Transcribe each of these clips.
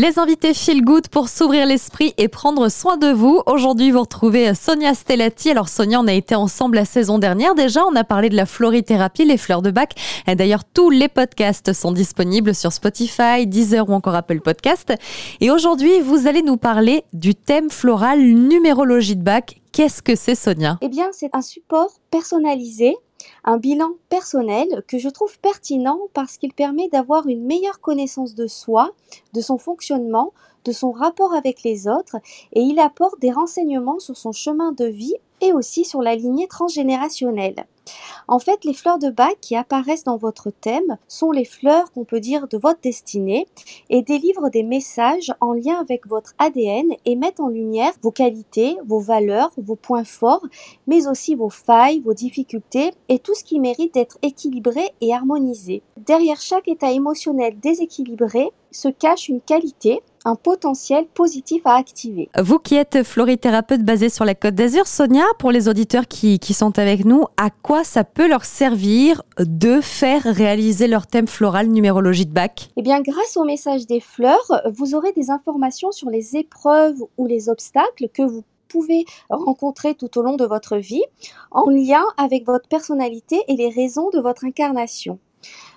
Les invités feel good pour s'ouvrir l'esprit et prendre soin de vous. Aujourd'hui, vous retrouvez Sonia Stellati. Alors Sonia, on a été ensemble la saison dernière déjà. On a parlé de la florithérapie, les fleurs de bac. D'ailleurs, tous les podcasts sont disponibles sur Spotify, Deezer ou encore Apple Podcast. Et aujourd'hui, vous allez nous parler du thème floral numérologie de bac. Qu'est-ce que c'est Sonia? Eh bien, c'est un support personnalisé un bilan personnel que je trouve pertinent parce qu'il permet d'avoir une meilleure connaissance de soi, de son fonctionnement, de son rapport avec les autres et il apporte des renseignements sur son chemin de vie et aussi sur la lignée transgénérationnelle. En fait, les fleurs de bac qui apparaissent dans votre thème sont les fleurs qu'on peut dire de votre destinée et délivrent des messages en lien avec votre ADN et mettent en lumière vos qualités, vos valeurs, vos points forts, mais aussi vos failles, vos difficultés et tout ce qui mérite d'être équilibré et harmonisé. Derrière chaque état émotionnel déséquilibré se cache une qualité un potentiel positif à activer. Vous qui êtes florithérapeute basée sur la Côte d'Azur, Sonia, pour les auditeurs qui, qui, sont avec nous, à quoi ça peut leur servir de faire réaliser leur thème floral numérologie de bac? Eh bien, grâce au message des fleurs, vous aurez des informations sur les épreuves ou les obstacles que vous pouvez rencontrer tout au long de votre vie en lien avec votre personnalité et les raisons de votre incarnation.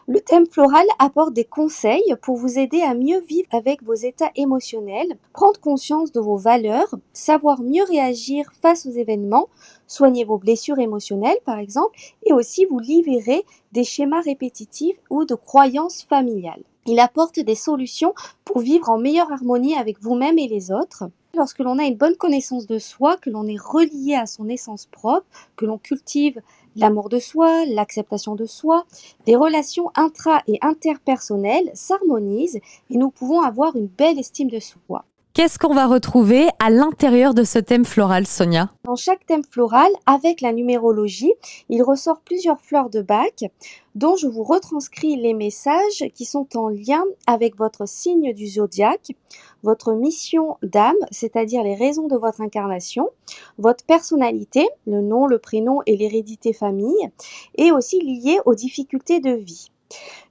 Le thème floral apporte des conseils pour vous aider à mieux vivre avec vos états émotionnels, prendre conscience de vos valeurs, savoir mieux réagir face aux événements, soigner vos blessures émotionnelles par exemple, et aussi vous libérer des schémas répétitifs ou de croyances familiales. Il apporte des solutions pour vivre en meilleure harmonie avec vous-même et les autres. Lorsque l'on a une bonne connaissance de soi, que l'on est relié à son essence propre, que l'on cultive l'amour de soi, l'acceptation de soi, les relations intra- et interpersonnelles s'harmonisent et nous pouvons avoir une belle estime de soi. Qu'est-ce qu'on va retrouver à l'intérieur de ce thème floral, Sonia? Dans chaque thème floral, avec la numérologie, il ressort plusieurs fleurs de bac dont je vous retranscris les messages qui sont en lien avec votre signe du zodiaque, votre mission d'âme, c'est-à-dire les raisons de votre incarnation, votre personnalité, le nom, le prénom et l'hérédité famille, et aussi lié aux difficultés de vie.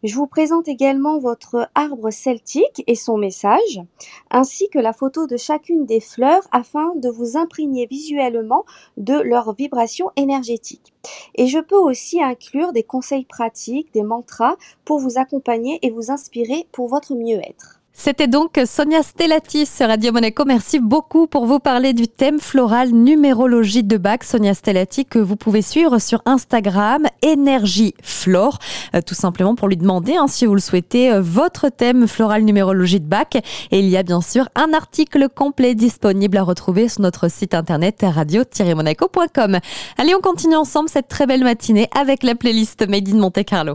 Je vous présente également votre arbre celtique et son message, ainsi que la photo de chacune des fleurs afin de vous imprégner visuellement de leur vibration énergétique. Et je peux aussi inclure des conseils pratiques, des mantras pour vous accompagner et vous inspirer pour votre mieux-être. C'était donc Sonia Stellati Radio Monaco. Merci beaucoup pour vous parler du thème floral numérologie de bac. Sonia Stellati que vous pouvez suivre sur Instagram, Énergie Flore, euh, tout simplement pour lui demander hein, si vous le souhaitez euh, votre thème floral numérologie de bac. Et il y a bien sûr un article complet disponible à retrouver sur notre site internet radio-monaco.com. Allez, on continue ensemble cette très belle matinée avec la playlist Made in Monte Carlo.